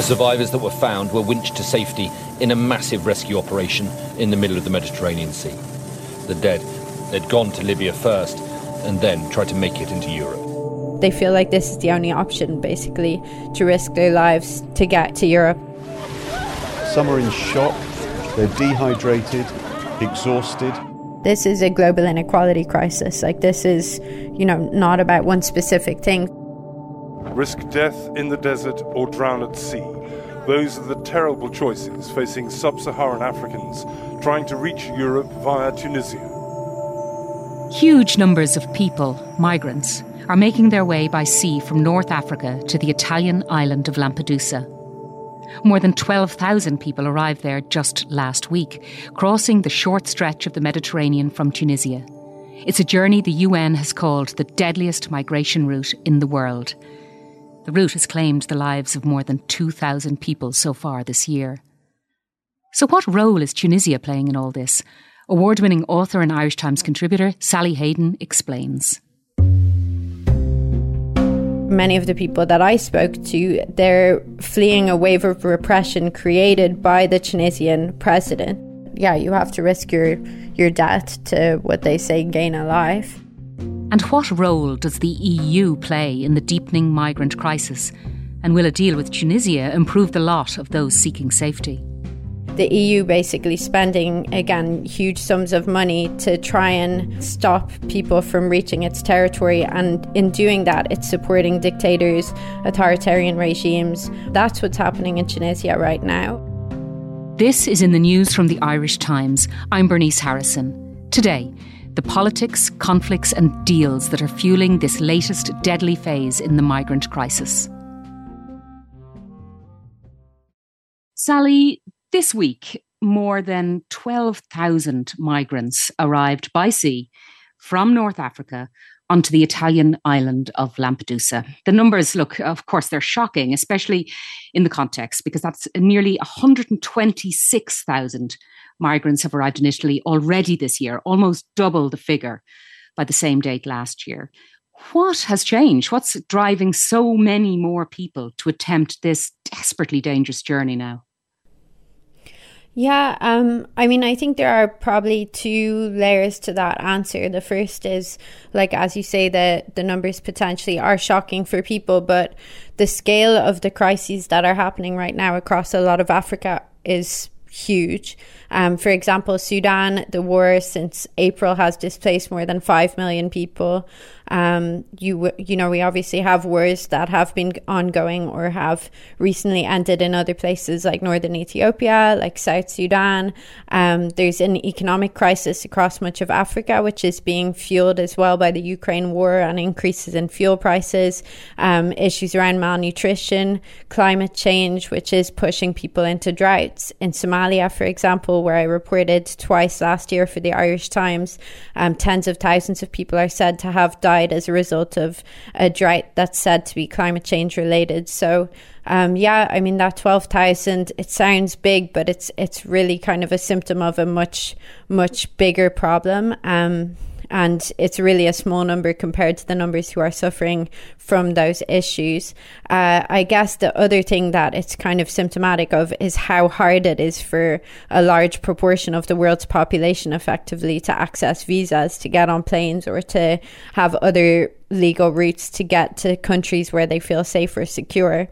The survivors that were found were winched to safety in a massive rescue operation in the middle of the Mediterranean Sea. The dead had gone to Libya first and then tried to make it into Europe. They feel like this is the only option, basically, to risk their lives to get to Europe. Some are in shock, they're dehydrated, exhausted. This is a global inequality crisis. Like, this is, you know, not about one specific thing. Risk death in the desert or drown at sea. Those are the terrible choices facing sub Saharan Africans trying to reach Europe via Tunisia. Huge numbers of people, migrants, are making their way by sea from North Africa to the Italian island of Lampedusa. More than 12,000 people arrived there just last week, crossing the short stretch of the Mediterranean from Tunisia. It's a journey the UN has called the deadliest migration route in the world. The route has claimed the lives of more than 2,000 people so far this year. So, what role is Tunisia playing in all this? Award winning author and Irish Times contributor Sally Hayden explains. Many of the people that I spoke to, they're fleeing a wave of repression created by the Tunisian president. Yeah, you have to risk your, your death to what they say gain a life. And what role does the EU play in the deepening migrant crisis? And will a deal with Tunisia improve the lot of those seeking safety? the EU basically spending, again, huge sums of money to try and stop people from reaching its territory. And in doing that, it's supporting dictators, authoritarian regimes. That's what's happening in Tunisia right now. This is in the news from the Irish Times. I'm Bernice Harrison. Today, the politics, conflicts, and deals that are fueling this latest deadly phase in the migrant crisis. Sally, this week, more than 12,000 migrants arrived by sea from North Africa onto the Italian island of Lampedusa. The numbers look, of course, they're shocking, especially in the context, because that's nearly 126,000 migrants have arrived in Italy already this year, almost double the figure by the same date last year. What has changed? What's driving so many more people to attempt this desperately dangerous journey now? Yeah, um, I mean, I think there are probably two layers to that answer. The first is, like, as you say, that the numbers potentially are shocking for people, but the scale of the crises that are happening right now across a lot of Africa is huge. Um, for example, Sudan, the war since April has displaced more than 5 million people. Um, you you know we obviously have wars that have been ongoing or have recently ended in other places like northern Ethiopia, like South Sudan. Um, there's an economic crisis across much of Africa, which is being fueled as well by the Ukraine war and increases in fuel prices. Um, issues around malnutrition, climate change, which is pushing people into droughts. In Somalia, for example, where I reported twice last year for the Irish Times, um, tens of thousands of people are said to have died died as a result of a drought that's said to be climate change related. So, um, yeah, I mean that twelve thousand. It sounds big, but it's it's really kind of a symptom of a much much bigger problem. Um, and it's really a small number compared to the numbers who are suffering from those issues. Uh, I guess the other thing that it's kind of symptomatic of is how hard it is for a large proportion of the world's population effectively to access visas, to get on planes, or to have other legal routes to get to countries where they feel safe or secure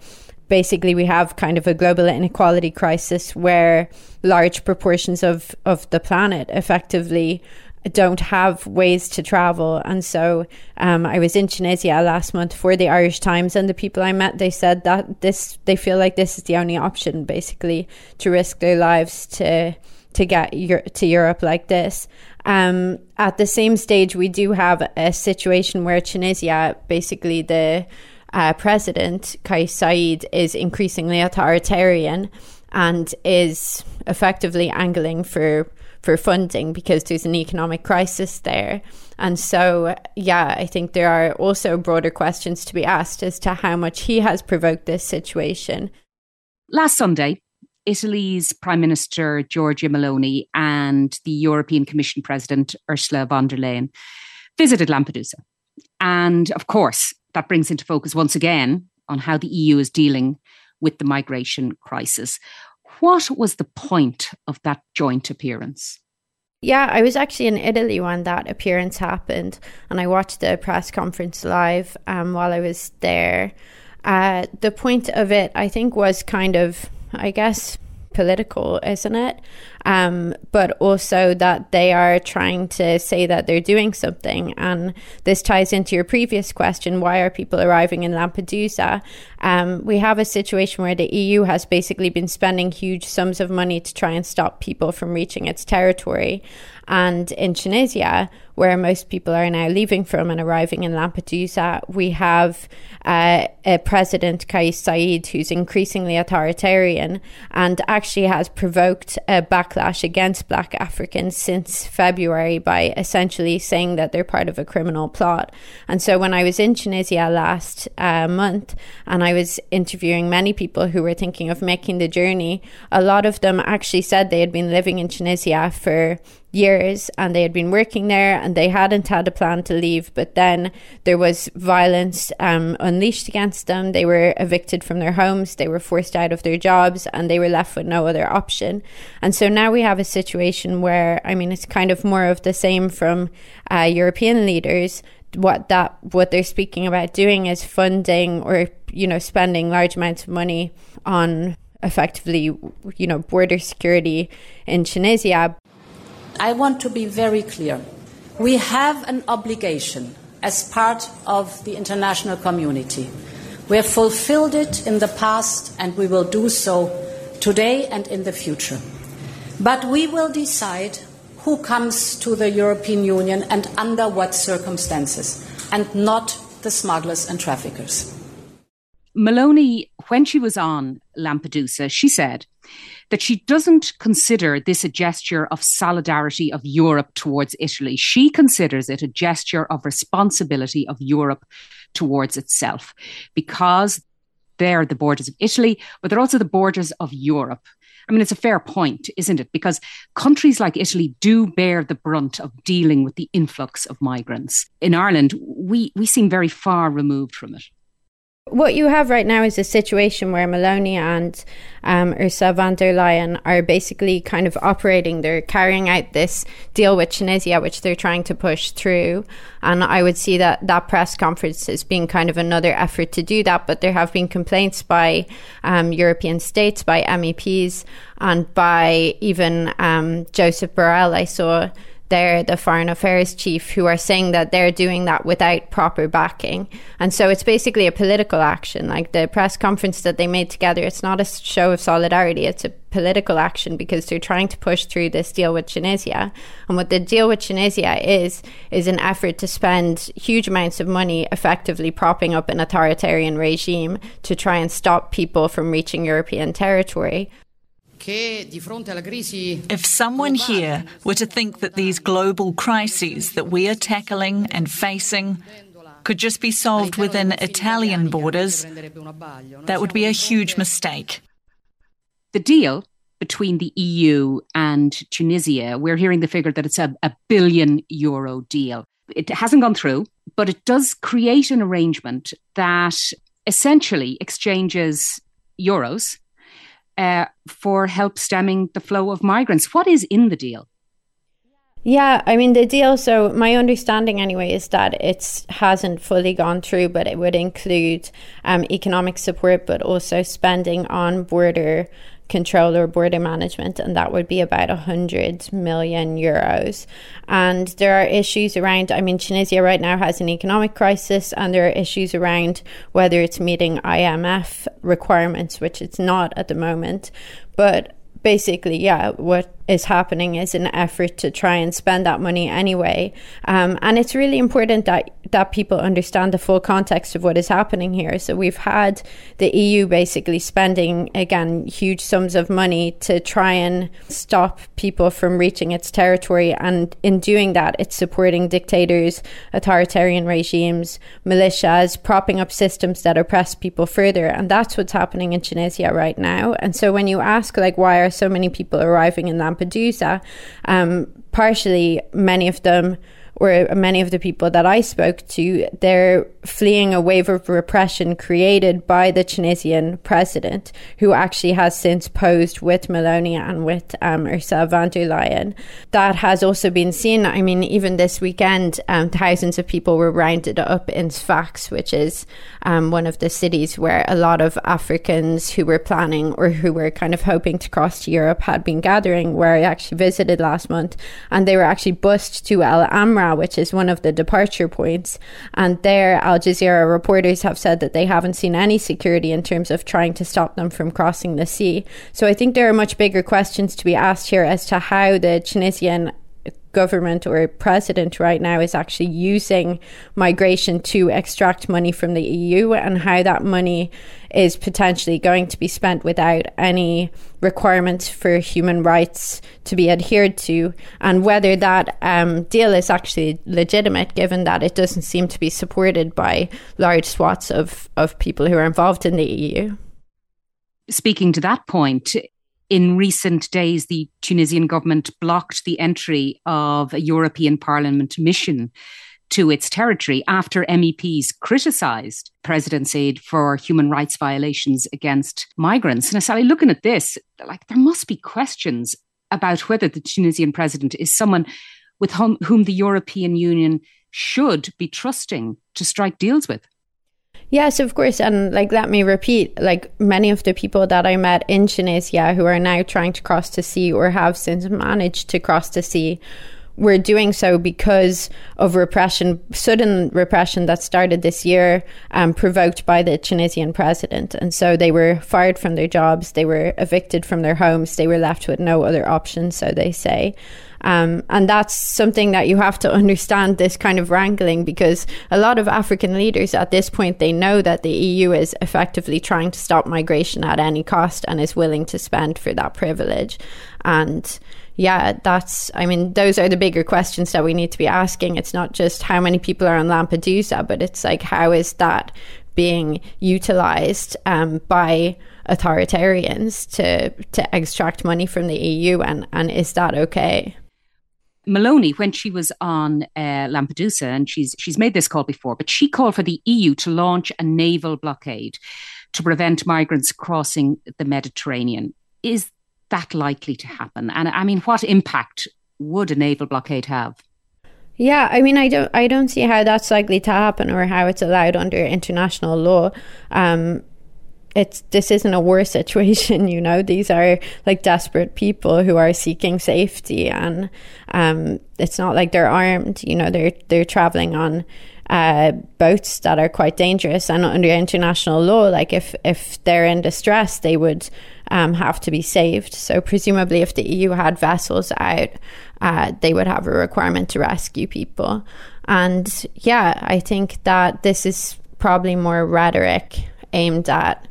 basically we have kind of a global inequality crisis where large proportions of, of the planet effectively don't have ways to travel. And so um, I was in Tunisia last month for the Irish Times, and the people I met, they said that this, they feel like this is the only option, basically, to risk their lives to to get to Europe like this. Um, at the same stage, we do have a situation where Tunisia, basically the uh, president Kais Saied, is increasingly authoritarian and is effectively angling for for funding because there's an economic crisis there. And so, yeah, I think there are also broader questions to be asked as to how much he has provoked this situation. Last Sunday, Italy's Prime Minister Giorgia Meloni and the European Commission President Ursula von der Leyen visited Lampedusa. And of course, that brings into focus once again on how the EU is dealing with the migration crisis. What was the point of that joint appearance? Yeah, I was actually in Italy when that appearance happened, and I watched the press conference live um, while I was there. Uh, the point of it, I think, was kind of, I guess, political, isn't it? Um, but also that they are trying to say that they're doing something. And this ties into your previous question why are people arriving in Lampedusa? Um, we have a situation where the EU has basically been spending huge sums of money to try and stop people from reaching its territory. And in Tunisia, where most people are now leaving from and arriving in Lampedusa, we have uh, a president, Kais Saied, who's increasingly authoritarian and actually has provoked a backlash against black Africans since February by essentially saying that they're part of a criminal plot. And so when I was in Tunisia last uh, month and I was interviewing many people who were thinking of making the journey, a lot of them actually said they had been living in Tunisia for years and they had been working there and they hadn't had a plan to leave but then there was violence um, unleashed against them. They were evicted from their homes they were forced out of their jobs and they were left with no other option. And so now we have a situation where i mean it's kind of more of the same from uh, european leaders. What that what they're speaking about doing is funding or you know spending large amounts of money on effectively you know border security in Tunisia I want to be very clear. We have an obligation as part of the international community. We have fulfilled it in the past and we will do so today and in the future. But we will decide who comes to the European Union and under what circumstances, and not the smugglers and traffickers. Meloni, when she was on Lampedusa, she said that she doesn't consider this a gesture of solidarity of Europe towards Italy. She considers it a gesture of responsibility of Europe towards itself because they're the borders of Italy, but they're also the borders of Europe. I mean, it's a fair point, isn't it? Because countries like Italy do bear the brunt of dealing with the influx of migrants. In Ireland, we, we seem very far removed from it. What you have right now is a situation where Meloni and um, Ursula von der Leyen are basically kind of operating. They're carrying out this deal with Tunisia, which they're trying to push through. And I would see that that press conference as being kind of another effort to do that. But there have been complaints by um, European states, by MEPs, and by even um, Joseph Borrell. I saw they're the foreign affairs chief who are saying that they're doing that without proper backing. And so it's basically a political action. Like the press conference that they made together, it's not a show of solidarity, it's a political action because they're trying to push through this deal with Tunisia. And what the deal with Tunisia is, is an effort to spend huge amounts of money effectively propping up an authoritarian regime to try and stop people from reaching European territory. If someone here were to think that these global crises that we are tackling and facing could just be solved within Italian borders, that would be a huge mistake. The deal between the EU and Tunisia, we're hearing the figure that it's a, a billion euro deal. It hasn't gone through, but it does create an arrangement that essentially exchanges euros uh, for help stemming the flow of migrants. What is in the deal? Yeah, I mean the deal. So my understanding, anyway, is that it hasn't fully gone through, but it would include um, economic support, but also spending on border control or border management, and that would be about 100 million euros. And there are issues around, I mean, Tunisia right now has an economic crisis, and there are issues around whether it's meeting IMF requirements, which it's not at the moment. But basically, yeah, what is happening is an effort to try and spend that money anyway. Um, and it's really important that that people understand the full context of what is happening here. So we've had the EU basically spending again huge sums of money to try and stop people from reaching its territory, and in doing that, it's supporting dictators, authoritarian regimes, militias, propping up systems that oppress people further, and that's what's happening in Tunisia right now. And so when you ask like why are so many people arriving in Lampedusa, um, partially many of them or many of the people that I spoke to, they're fleeing a wave of repression created by the Tunisian president, who actually has since posed with Meloni and with um, Ursula von der Leyen. That has also been seen. I mean, even this weekend, um, thousands of people were rounded up in Sfax, which is um, one of the cities where a lot of Africans who were planning or who were kind of hoping to cross to Europe had been gathering, where I actually visited last month. And they were actually bused to El Amra, which is one of the departure points. And there, Al Jazeera reporters have said that they haven't seen any security in terms of trying to stop them from crossing the sea. So I think there are much bigger questions to be asked here as to how the Tunisian government or a president right now is actually using migration to extract money from the EU and how that money is potentially going to be spent without any requirements for human rights to be adhered to, and whether that um, deal is actually legitimate, given that it doesn't seem to be supported by large swaths of, of people who are involved in the EU. Speaking to that point, in recent days, the Tunisian government blocked the entry of a European Parliament mission to its territory after MEPs criticised President Saied for human rights violations against migrants. And Sally, looking at this, like there must be questions about whether the Tunisian president is someone with whom, whom the European Union should be trusting to strike deals with. Yes, of course. And like, let me repeat, like many of the people that I met in Tunisia who are now trying to cross the sea or have since managed to cross the sea were doing so because of repression, sudden repression that started this year, um, provoked by the Tunisian president. And so they were fired from their jobs, they were evicted from their homes, they were left with no other option, so they say. Um, and that's something that you have to understand this kind of wrangling because a lot of African leaders at this point they know that the EU is effectively trying to stop migration at any cost and is willing to spend for that privilege. And yeah, that's, I mean, those are the bigger questions that we need to be asking. It's not just how many people are on Lampedusa, but it's like, how is that being utilized um, by authoritarians to, to extract money from the EU? And, and is that okay? Meloni, when she was on uh, Lampedusa, and she's she's made this call before, but she called for the EU to launch a naval blockade to prevent migrants crossing the Mediterranean. Is that likely to happen? And I mean, what impact would a naval blockade have? Yeah, I mean, I don't, I don't see how that's likely to happen or how it's allowed under international law. Um, it's this isn't a war situation you know? These are like desperate people who are seeking safety and um, it's not like they're armed you know? They're they're traveling on uh, boats that are quite dangerous. And under international law like if if they're in distress they would um, have to be saved. So presumably if the EU had vessels out uh, they would have a requirement to rescue people. And yeah I think that this is probably more rhetoric aimed at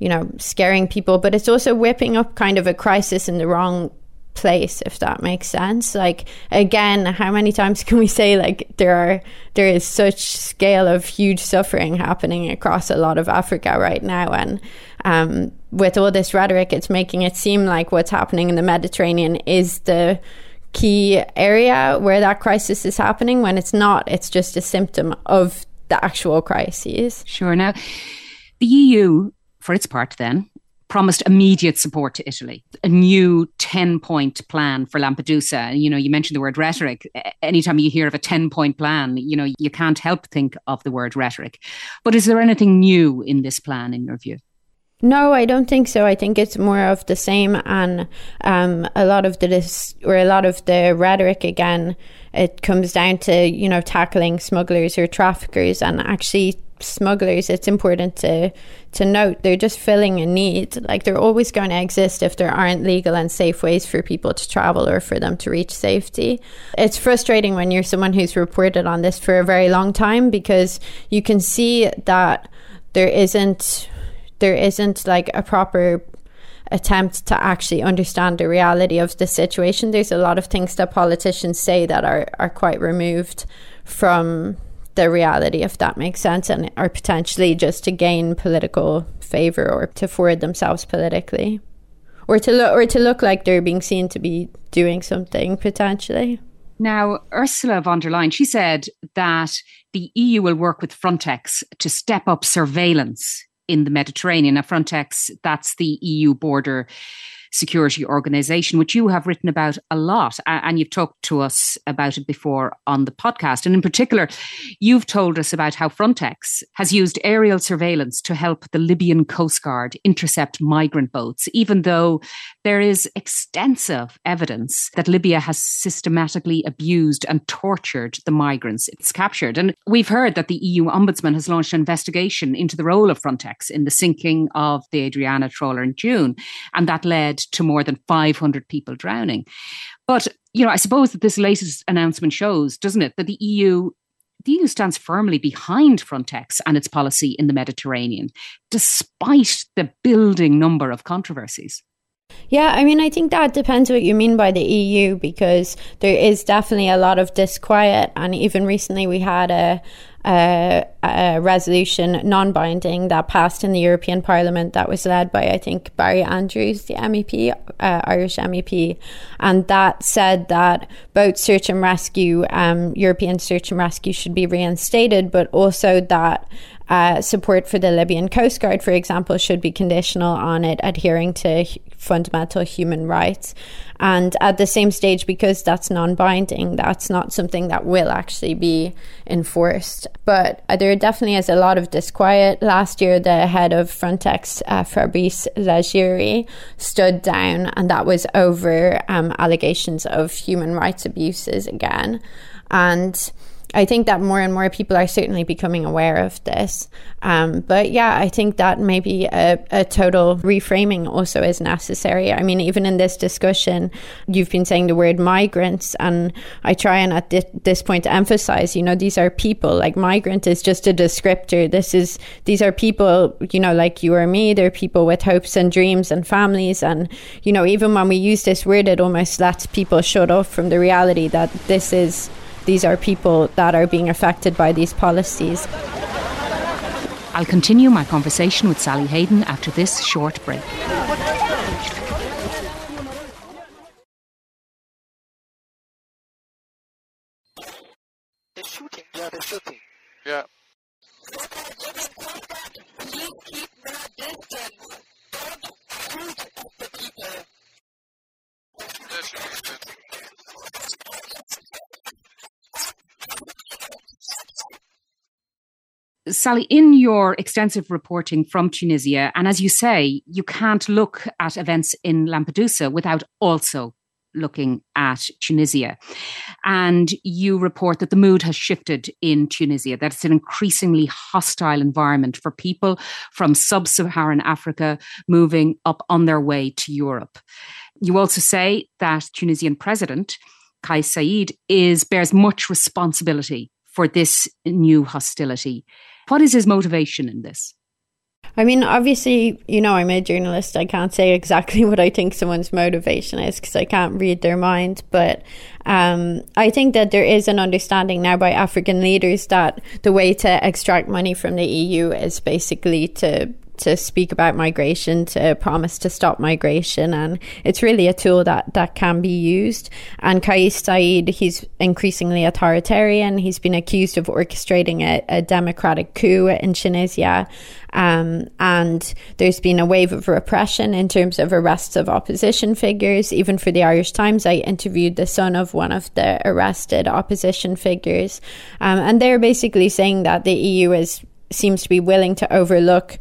you know, scaring people, but it's also whipping up kind of a crisis in the wrong place if that makes sense. Like again how many times can we say like there are there is such scale of huge suffering happening across a lot of africa right now? And um, with all this rhetoric it's making it seem like what's happening in the mediterranean is the key area where that crisis is happening when it's not. It's just a symptom of the actual crises. Sure. Now the eu for its part, then, promised immediate support to Italy, a new 10 point plan for Lampedusa. You know, you mentioned the word rhetoric. Anytime you hear of a 10 point plan, you know, you can't help think of the word rhetoric. But is there anything new in this plan, in your view? No, I don't think so. I think it's more of the same, and um, a lot of the dis- or a lot of the rhetoric again. It comes down to you know tackling smugglers or traffickers, and actually smugglers, it's important to to note they're just filling a need. Like they're always going to exist if there aren't legal and safe ways for people to travel or for them to reach safety. It's frustrating when you're someone who's reported on this for a very long time because you can see that there isn't there isn't like a proper attempt to actually understand the reality of the situation. There's a lot of things that politicians say that are, are quite removed from the reality, if that makes sense, and or potentially just to gain political favor or to forward themselves politically, or to look or to look like they're being seen to be doing something potentially. Now, Ursula von der Leyen, she said that the EU will work with Frontex to step up surveillance in the Mediterranean. Now, Frontex, that's the EU border Security Organization, which you have written about a lot. And you've talked to us about it before on the podcast. And in particular, you've told us about how Frontex has used aerial surveillance to help the Libyan Coast Guard intercept migrant boats, even though there is extensive evidence that Libya has systematically abused and tortured the migrants it's captured. And we've heard that the EU Ombudsman has launched an investigation into the role of Frontex in the sinking of the Adriana trawler in June. And that led to more than 500 people drowning. But, you know, I suppose that this latest announcement shows, doesn't it, that the EU the EU stands firmly behind Frontex and its policy in the Mediterranean, despite the building number of controversies. Yeah, I mean, I think that depends what you mean by the EU because there is definitely a lot of disquiet. And even recently, we had a, a, a resolution, non binding, that passed in the European Parliament that was led by, I think, Barry Andrews, the MEP, uh, Irish MEP. And that said that both search and rescue, um, European search and rescue, should be reinstated, but also that uh, support for the Libyan Coast Guard, for example, should be conditional on it adhering to fundamental human rights. And at the same stage, because that's non binding, that's not something that will actually be enforced. But there definitely is a lot of disquiet. Last year, the head of Frontex, uh, Fabrice Leggeri, stood down, and that was over um, allegations of human rights abuses again. And I think that more and more people are certainly becoming aware of this. Um, but yeah, I think that maybe a, a, total reframing also is necessary. I mean, even in this discussion, you've been saying the word migrants, and I try and at this point emphasize, you know, these are people. Like migrant is just a descriptor. This is these are people, you know, like you or me. They're people with hopes and dreams and families, and you know, even when we use this word, it almost lets people shut off from the reality that this is these are people that are being affected by these policies. I'll continue my conversation with Sally Hayden after this short break. Sally, in your extensive reporting from Tunisia, and as you say, you can't look at events in Lampedusa without also looking at Tunisia. And you report that the mood has shifted in Tunisia, that it's an increasingly hostile environment for people from sub Saharan Africa moving up on their way to Europe. You also say that Tunisian President Kais Saied is bears much responsibility for this new hostility. What is his motivation in this? I mean, obviously, you know, I'm a journalist. I can't say exactly what I think someone's motivation is because I can't read their mind. But um, I think that there is an understanding now by African leaders that the way to extract money from the EU is basically to to speak about migration, to promise to stop migration. And it's really a tool that, that can be used. And Kais Saied, he's increasingly authoritarian. He's been accused of orchestrating a, a democratic coup in Tunisia. Um, and there's been a wave of repression in terms of arrests of opposition figures. Even for the Irish Times, I interviewed the son of one of the arrested opposition figures. Um, and they're basically saying that the EU is seems to be willing to overlook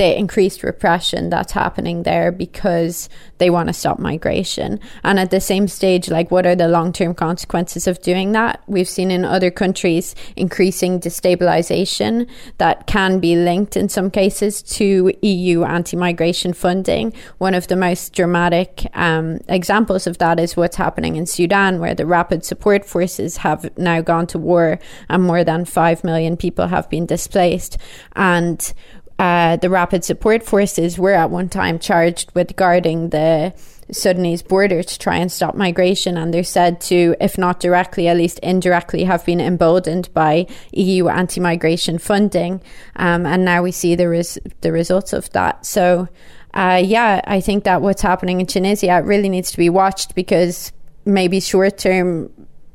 the increased repression that's happening there because they want to stop migration. And at the same stage, like what are the long term consequences of doing that? We've seen in other countries increasing destabilization that can be linked in some cases to EU anti migration funding. One of the most dramatic um, examples of that is what's happening in Sudan, where the rapid support forces have now gone to war and more than 5 million people have been displaced. And uh, the Rapid Support Forces were at one time charged with guarding the Sudanese border to try and stop migration, and they're said to, if not directly, at least indirectly, have been emboldened by EU anti-migration funding. Um, and now we see the res- the results of that. So, uh, yeah, I think that what's happening in Tunisia really needs to be watched because maybe short term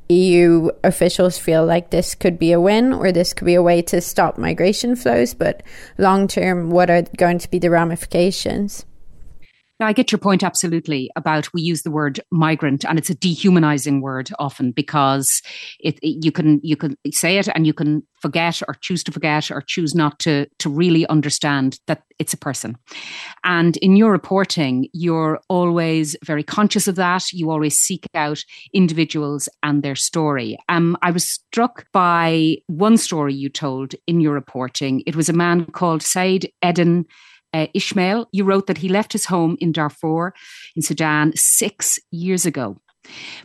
EU officials feel like this could be a win or this could be a way to stop migration flows, but long term, what are going to be the ramifications? Now, I get your point absolutely about we use the word migrant, and it's a dehumanizing word often because it, it, you can you can say it and you can forget or choose to forget or choose not to to really understand that it's a person. And in your reporting, you're always very conscious of that. You always seek out individuals and their story. Um, I was struck by one story you told in your reporting. It was a man called Saad Eddin uh, Ishmael, you wrote that he left his home in Darfur in Sudan six years ago.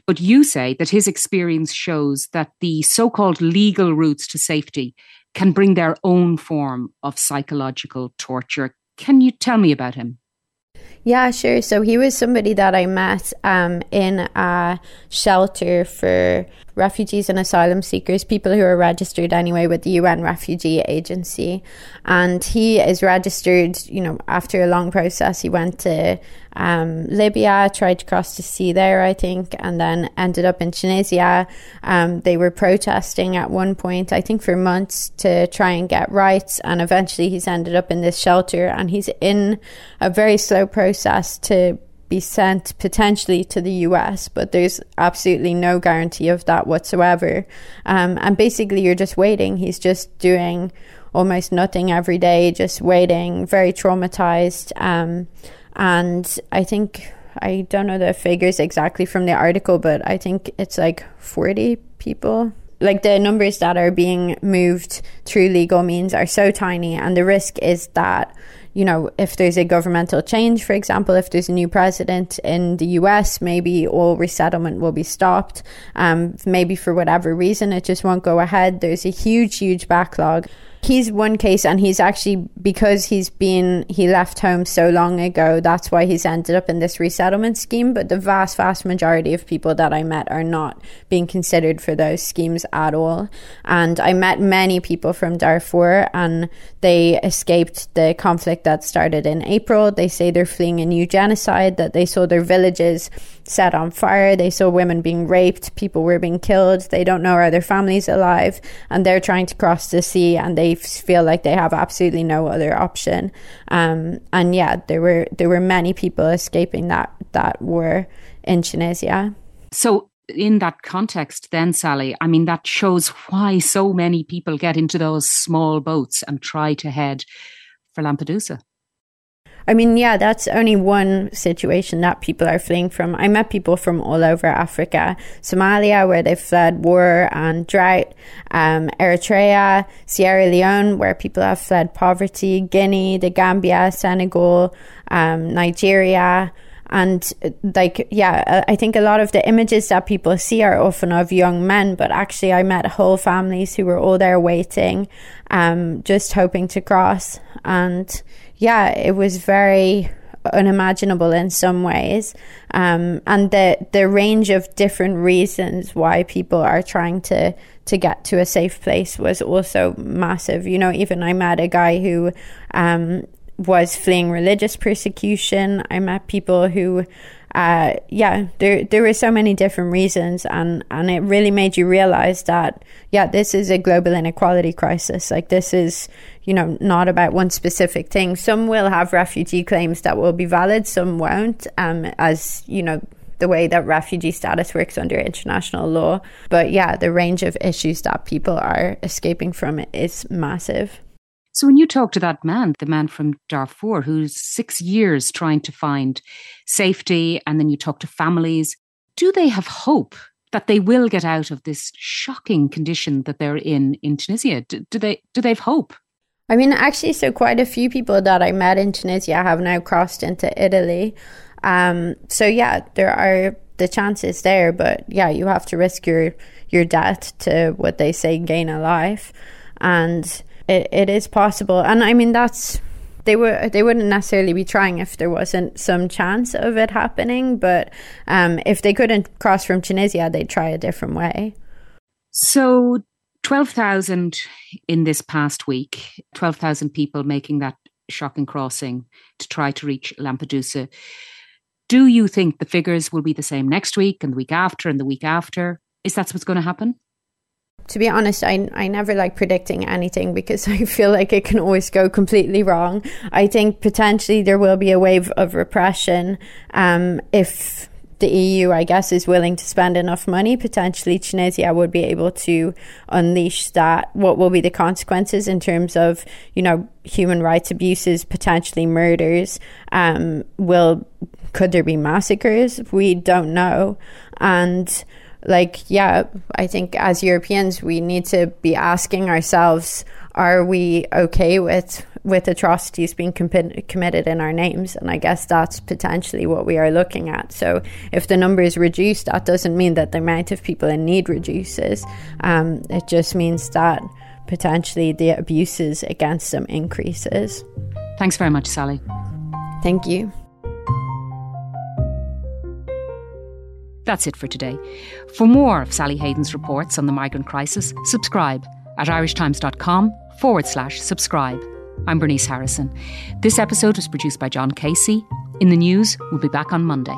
But you say that his experience shows that the so called legal routes to safety can bring their own form of psychological torture. Can you tell me about him? Yeah, sure. So he was somebody that I met um, in a shelter for refugees and asylum seekers, people who are registered anyway with the UN Refugee Agency. And he is registered, you know, after a long process. He went to um, Libya, tried to cross the sea there, I think, and then ended up in Tunisia. Um, they were protesting at one point, I think, for months to try and get rights. And eventually he's ended up in this shelter and he's in a very slow process to be sent potentially to the US, but there's absolutely no guarantee of that whatsoever. Um, and basically, you're just waiting. He's just doing almost nothing every day, just waiting, very traumatized. Um, and I think, I don't know the figures exactly from the article, but I think it's like 40 people like the numbers that are being moved through legal means are so tiny and the risk is that you know, if there's a governmental change, for example, if there's a new president in the US, maybe all resettlement will be stopped. Um, maybe for whatever reason, it just won't go ahead. There's a huge, huge backlog he's one case and he's actually because he's been he left home so long ago that's why he's ended up in this resettlement scheme. But the vast vast majority of people that i met are not being considered for those schemes at all. And i met many people from darfur and they escaped the conflict that started in april. They say they're fleeing a new genocide that they saw their villages set on fire. They saw women being raped people were being killed. They don't know are their families alive? And they're trying to cross the sea and they feel like they have absolutely no other option. Um, and yeah, there were there were many people escaping that that were in Tunisia. So in that context, then, Sally, I mean, that shows why so many people get into those small boats and try to head for Lampedusa. I mean, yeah, that's only one situation that people are fleeing from. I met people from all over Africa, Somalia, where they fled war and drought, um, Eritrea, Sierra Leone, where people have fled poverty, Guinea, the Gambia, Senegal, um, Nigeria. And like, yeah, I think a lot of the images that people see are often of young men, but actually, I met whole families who were all there waiting, um, just hoping to cross. And yeah, it was very unimaginable in some ways. Um, and the the range of different reasons why people are trying to to get to a safe place was also massive. You know, even I met a guy who um, was fleeing religious persecution. I met people who uh, yeah, there there were so many different reasons, and and it really made you realize that yeah, this is a global inequality crisis. Like this is you know not about one specific thing. Some will have refugee claims that will be valid, some won't. Um, as you know. The way that refugee status works under international law. But yeah, the range of issues that people are escaping from is massive. So when you talk to that man, the man from Darfur, who's six years trying to find safety, and then you talk to families, do they have hope that they will get out of this shocking condition that they're in in Tunisia? Do, do they do they have hope? I mean, actually, so quite a few people that I met in Tunisia have now crossed into Italy. Um, so yeah, there are the chances there, but yeah, you have to risk your your death to what they say gain a life, and it, it is possible. And I mean, that's they would they wouldn't necessarily be trying if there wasn't some chance of it happening. But um, if they couldn't cross from Tunisia, they'd try a different way. So. 12,000 in this past week, 12,000 people making that shocking crossing to try to reach Lampedusa. Do you think the figures will be the same next week and the week after and the week after? Is that what's going to happen? To be honest, I, I never like predicting anything because I feel like it can always go completely wrong. I think potentially there will be a wave of repression um, if the EU, I guess, is willing to spend enough money. Potentially, Tunisia would be able to unleash that. What will be the consequences in terms of, you know, human rights abuses, potentially murders? Um, will could there be massacres? We don't know, and like, yeah, I think as Europeans, we need to be asking ourselves, are we okay with with atrocities being com- committed in our names? And I guess that's potentially what we are looking at. So if the number is reduced, that doesn't mean that the amount of people in need reduces. Um, it just means that potentially the abuses against them increases. Thanks very much, Sally. Thank you. That's it for today. For more of Sally Hayden's reports on the migrant crisis, subscribe at irishtimes.com forward slash subscribe. I'm Bernice Harrison. This episode was produced by John Casey. In the news, we'll be back on Monday.